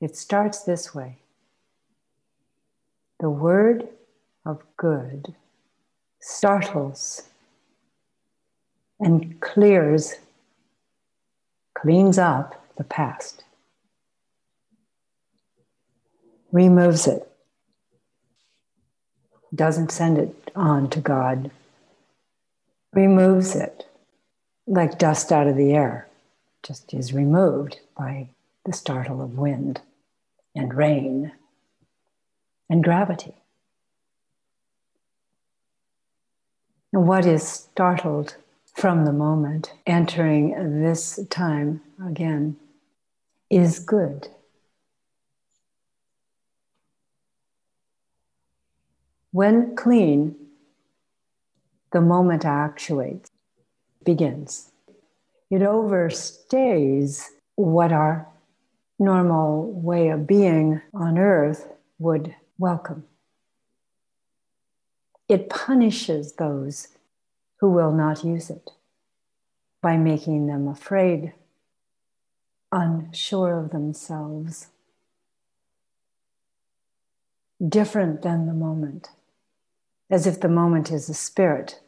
It starts this way. The word of good startles and clears, cleans up the past, removes it, doesn't send it on to God, removes it like dust out of the air, just is removed by the startle of wind and rain and gravity. And what is startled from the moment entering this time again is good. When clean, the moment actuates, begins. It overstays what our normal way of being on earth would welcome. It punishes those who will not use it by making them afraid, unsure of themselves, different than the moment, as if the moment is a spirit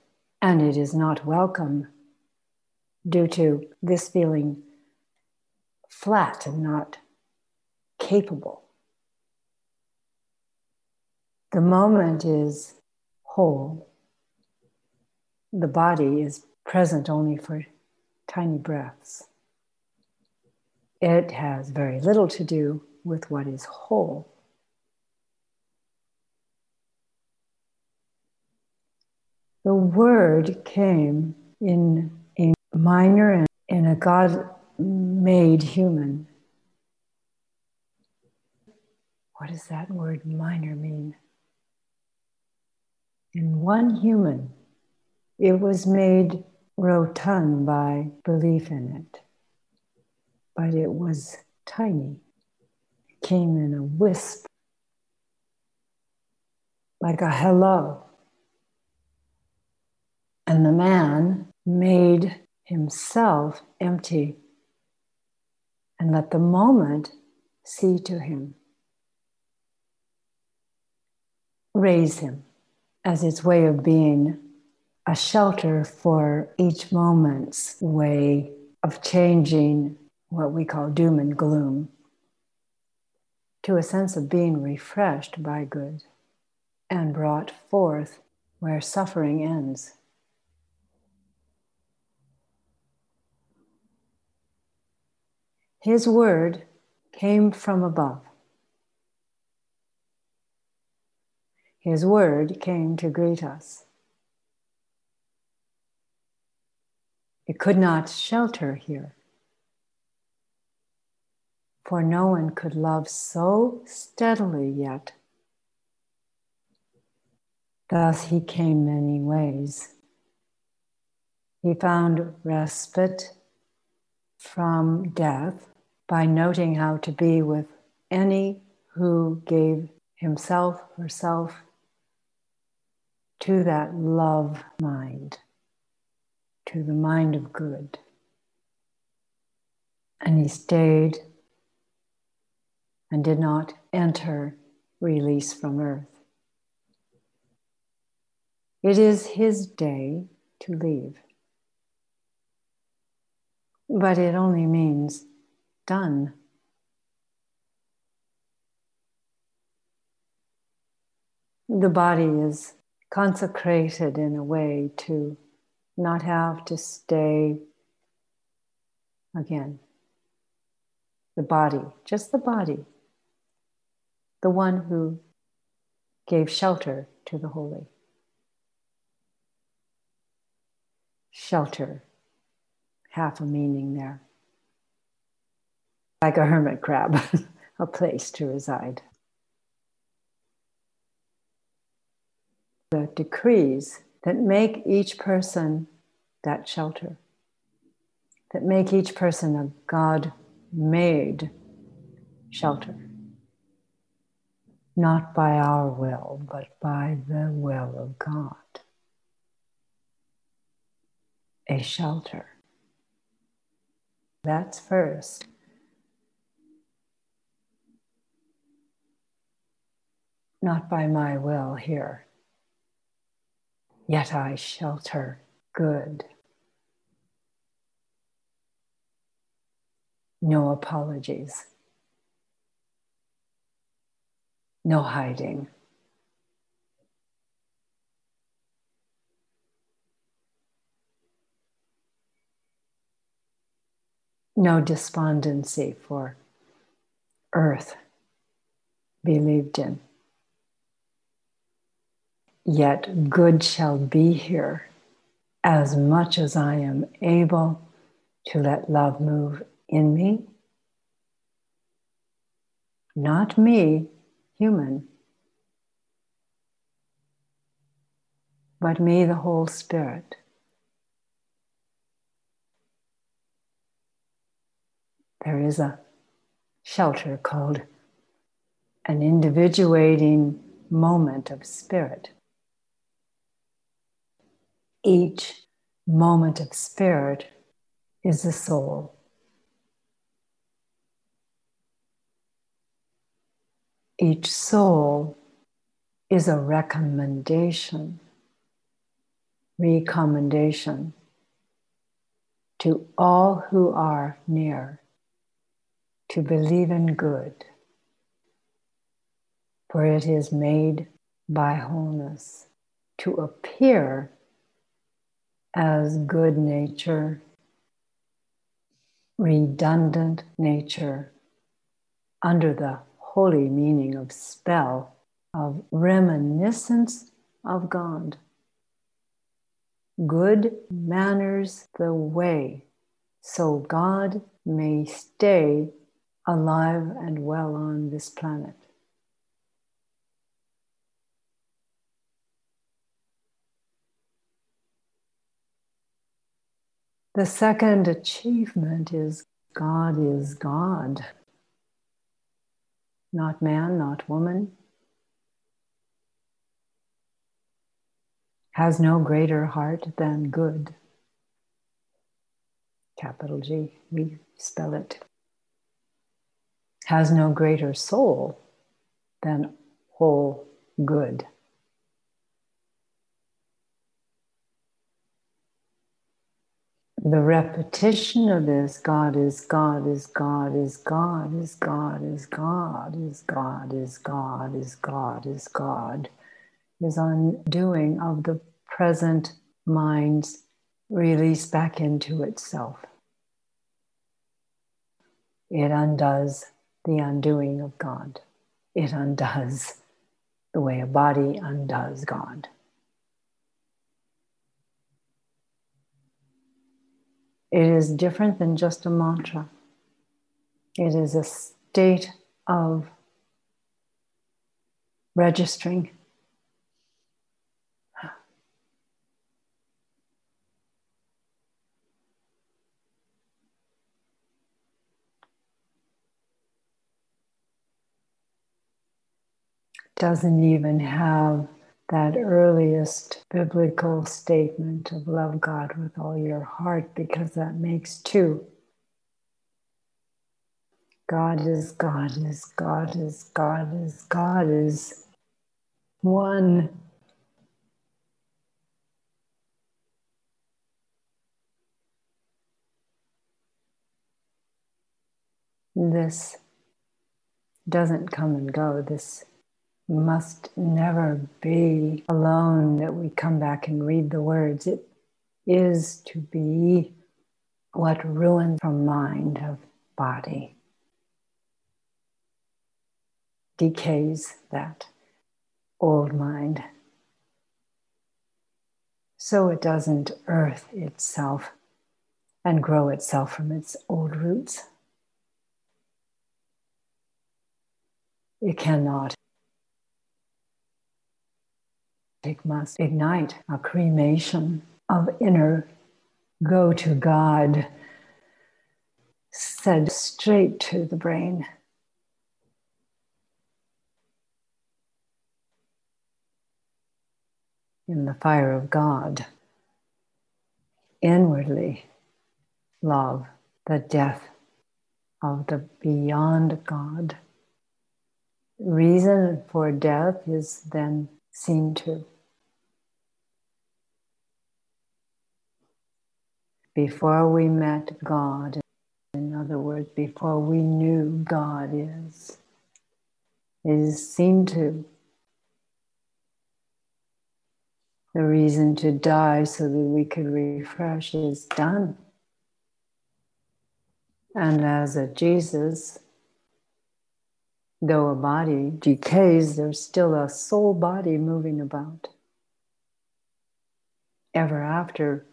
and it is not welcome due to this feeling flat and not capable. The moment is whole. The body is present only for tiny breaths. It has very little to do with what is whole. The word came in a minor and in a God made human. What does that word minor mean? In one human, it was made rotund by belief in it, but it was tiny. It came in a wisp, like a hello. And the man made himself empty and let the moment see to him. Raise him as its way of being a shelter for each moment's way of changing what we call doom and gloom to a sense of being refreshed by good and brought forth where suffering ends. His word came from above. His word came to greet us. It could not shelter here, for no one could love so steadily yet. Thus he came many ways. He found respite from death by noting how to be with any who gave himself, herself to that love mind, to the mind of good. And he stayed and did not enter release from earth. It is his day to leave. But it only means done. The body is consecrated in a way to not have to stay again. The body, just the body, the one who gave shelter to the holy. Shelter, half a meaning there like a hermit crab, a place to reside. The decrees that make each person that shelter, that make each person a God made shelter. Not by our will, but by the will of God. A shelter. That's first. Not by my will here. Yet I shelter good. No apologies. No hiding. No despondency for earth believed in. Yet good shall be here as much as I am able to let love move in me. Not me, human, but me, the whole spirit. There is a shelter called an individuating moment of spirit. Each moment of spirit is the soul. Each soul is a recommendation, recommendation to all who are near to believe in good, for it is made by wholeness to appear as good nature, redundant nature, under the holy meaning of spell, of reminiscence of God. Good manners the way, so God may stay alive and well on this planet. The second achievement is God is God not man, not woman, has no greater heart than good. Capital G, we spell it. Has no greater soul than whole good. The repetition of this God is God is God is God is God is God is God is God is God is God is undoing of the present mind's release back into itself. It undoes the undoing of God. It undoes the way a body undoes God. It is different than just a mantra. It is a state of registering. Doesn't even have that earliest biblical statement of love God with all your heart because that makes two. God is God is God is God is God is one. This doesn't come and go. This must never be alone that we come back and read the words. It is to be what ruins from mind of body, decays that old mind. So it doesn't earth itself and grow itself from its old roots. It cannot it must ignite a cremation of inner go to God, said straight to the brain. In the fire of God, inwardly love the death of the beyond God, reason for death is then seen to. Before we met God, in other words, before we knew God is, is seen to. The reason to die so that we could refresh is done. And as a Jesus, though a body decays, there's still a soul body moving about. Ever after,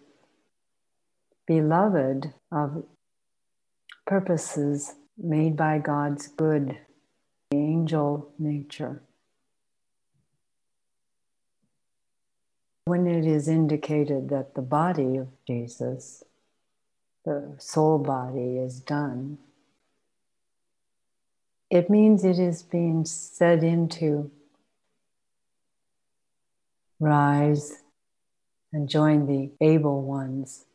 beloved of purposes made by God's good angel nature. When it is indicated that the body of Jesus, the soul body, is done, it means it is being set into rise and join the able ones,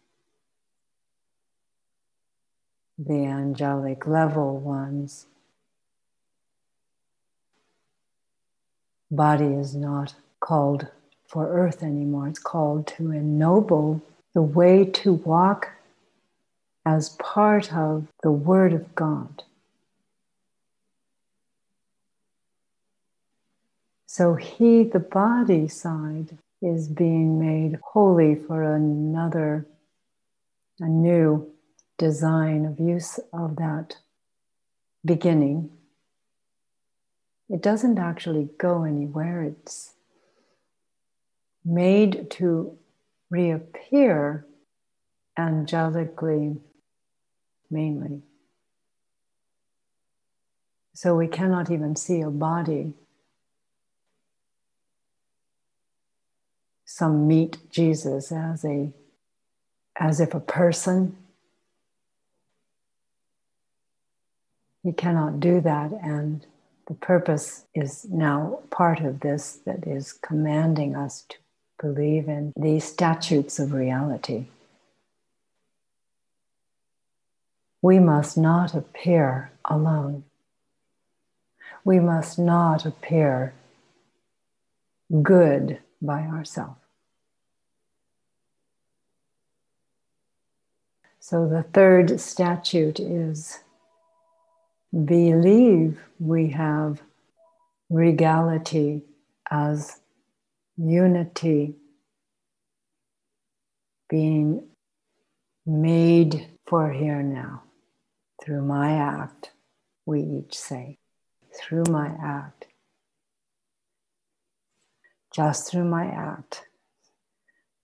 the angelic level ones. Body is not called for earth anymore, it's called to ennoble the way to walk as part of the Word of God. So he, the body side, is being made holy for another, a new design of use of that beginning. It doesn't actually go anywhere, it's made to reappear angelically mainly. So we cannot even see a body some meet Jesus as a as if a person. He cannot do that, and the purpose is now part of this that is commanding us to believe in these statutes of reality. We must not appear alone. We must not appear good by ourselves. So the third statute is believe we have regality as unity being made for here now. Through my act, we each say, through my act, just through my act,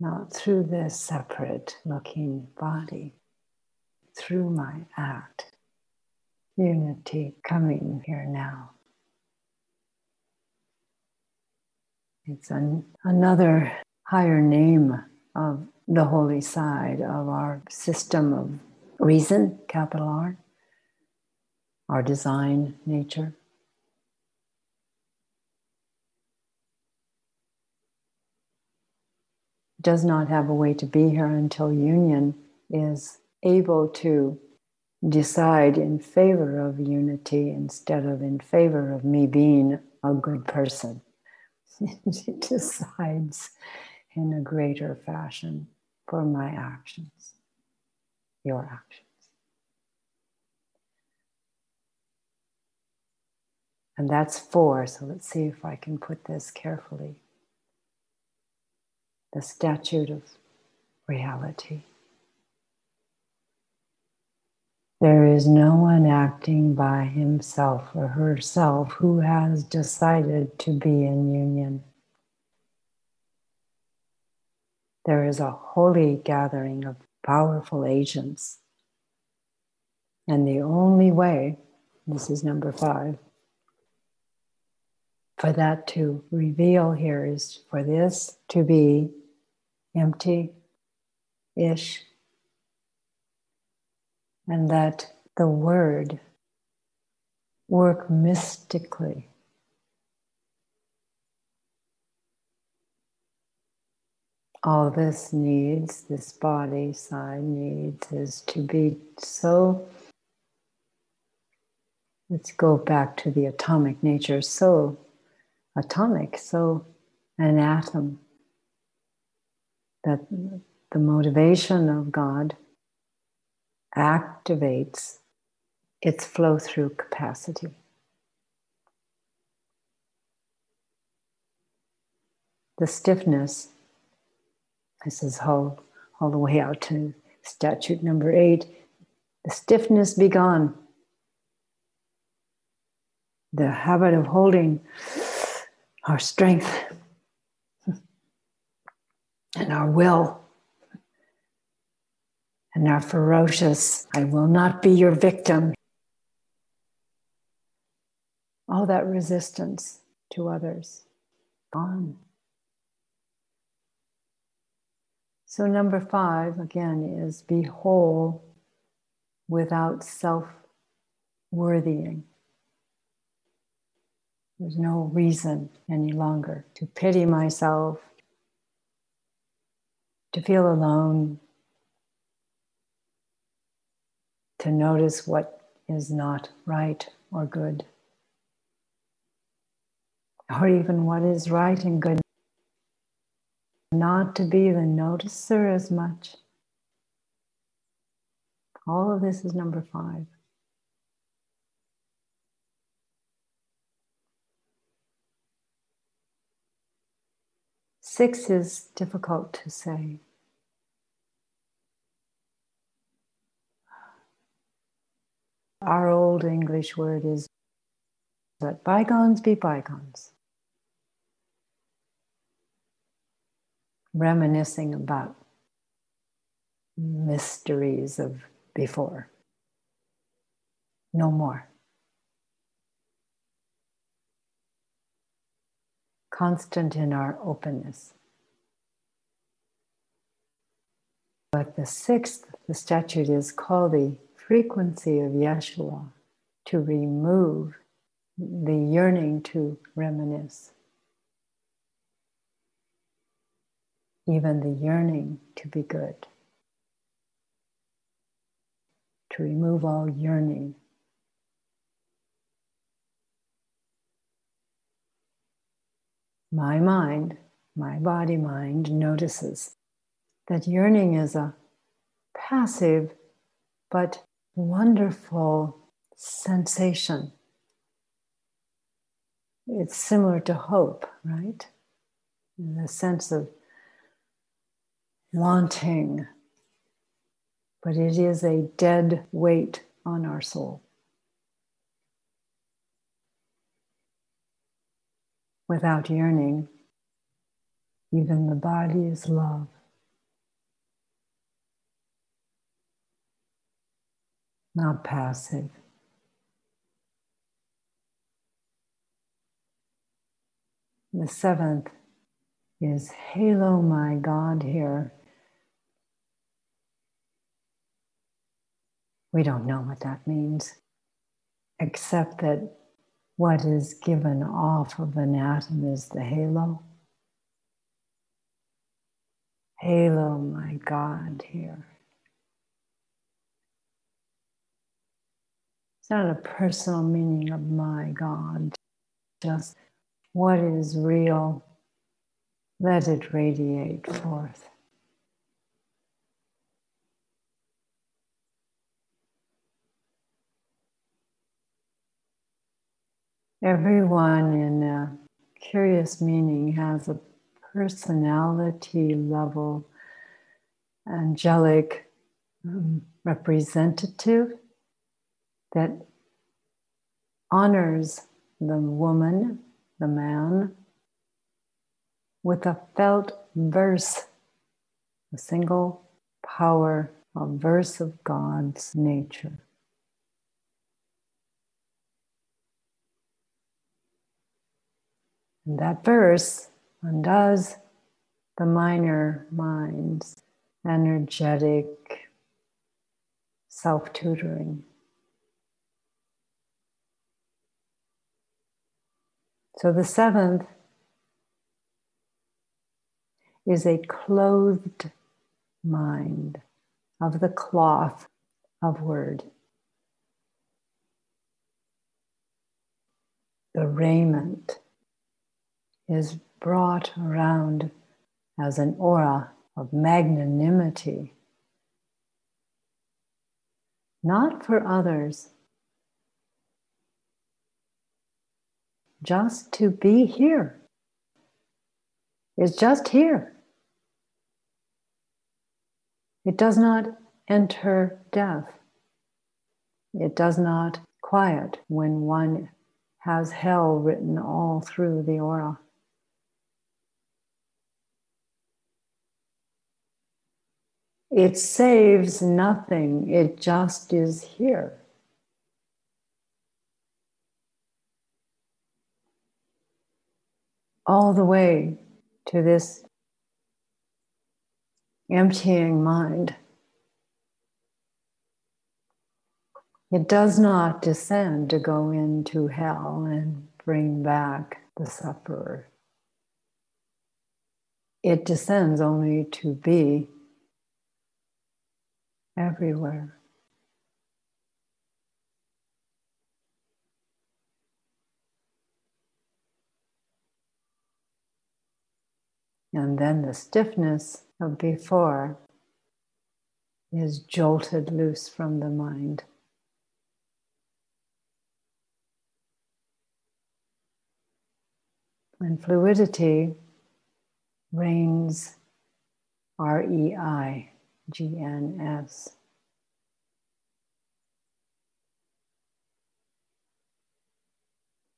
not through this separate looking body through my act. Unity coming here now. It's an, another higher name of the holy side of our system of reason, capital R, our design nature. Does not have a way to be here until union is able to decide in favor of unity instead of in favor of me being a good person. it decides in a greater fashion for my actions, your actions. And that's four, so let's see if I can put this carefully. The statute of reality. There is no one acting by himself or herself who has decided to be in union. There is a holy gathering of powerful agents. And the only way, this is number five, for that to reveal here is for this to be empty ish and that the word work mystically. All this needs, this body side needs, is to be so Let's go back to the atomic nature. So atomic, so an atom. That the motivation of God activates its flow through capacity. The stiffness, this is all, all the way out to statute number eight the stiffness be gone. The habit of holding our strength and our will and our ferocious, I will not be your victim. All that resistance to others, gone. So, number five again is be whole without self worthying. There's no reason any longer to pity myself, to feel alone, to notice what is not right or good, or even what is right and good. Not to be the noticer as much. All of this is number five. Six is difficult to say. Our old English word is let bygones be bygones. Reminiscing about mysteries of before. No more. Constant in our openness. But the sixth, the statute is called the frequency of Yeshua to remove the yearning to reminisce, even the yearning to be good, to remove all yearning. My mind, my body mind notices that yearning is a passive but wonderful sensation. It's similar to hope, right? The sense of wanting, but it is a dead weight on our soul. Without yearning, even the body is love. Not passive. The seventh is Halo, my God, here. We don't know what that means, except that what is given off of an atom is the halo. Halo, my God, here. It's not a personal meaning of my God, just what is real, let it radiate forth. Everyone in a curious meaning has a personality level angelic um, representative that honors the woman, the man, with a felt verse, a single power, a verse of God's nature. And that verse undoes the minor mind's energetic self tutoring. So the seventh is a clothed mind of the cloth of word. the raiment is brought around as an aura of magnanimity, not for others, just to be here. It's just here. It does not enter death. It does not quiet when one has hell written all through the aura. It saves nothing, it just is here. All the way to this emptying mind. It does not descend to go into hell and bring back the sufferer. It descends only to be everywhere. And then the stiffness of before is jolted loose from the mind. And fluidity reigns R E I G N S.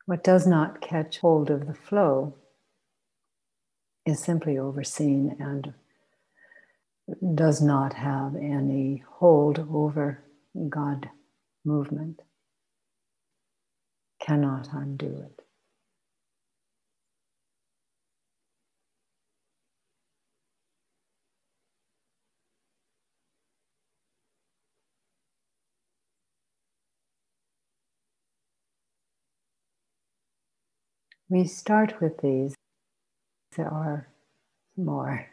What does not catch hold of the flow is simply overseen and does not have any hold over God movement, cannot undo it. We start with these. There are more.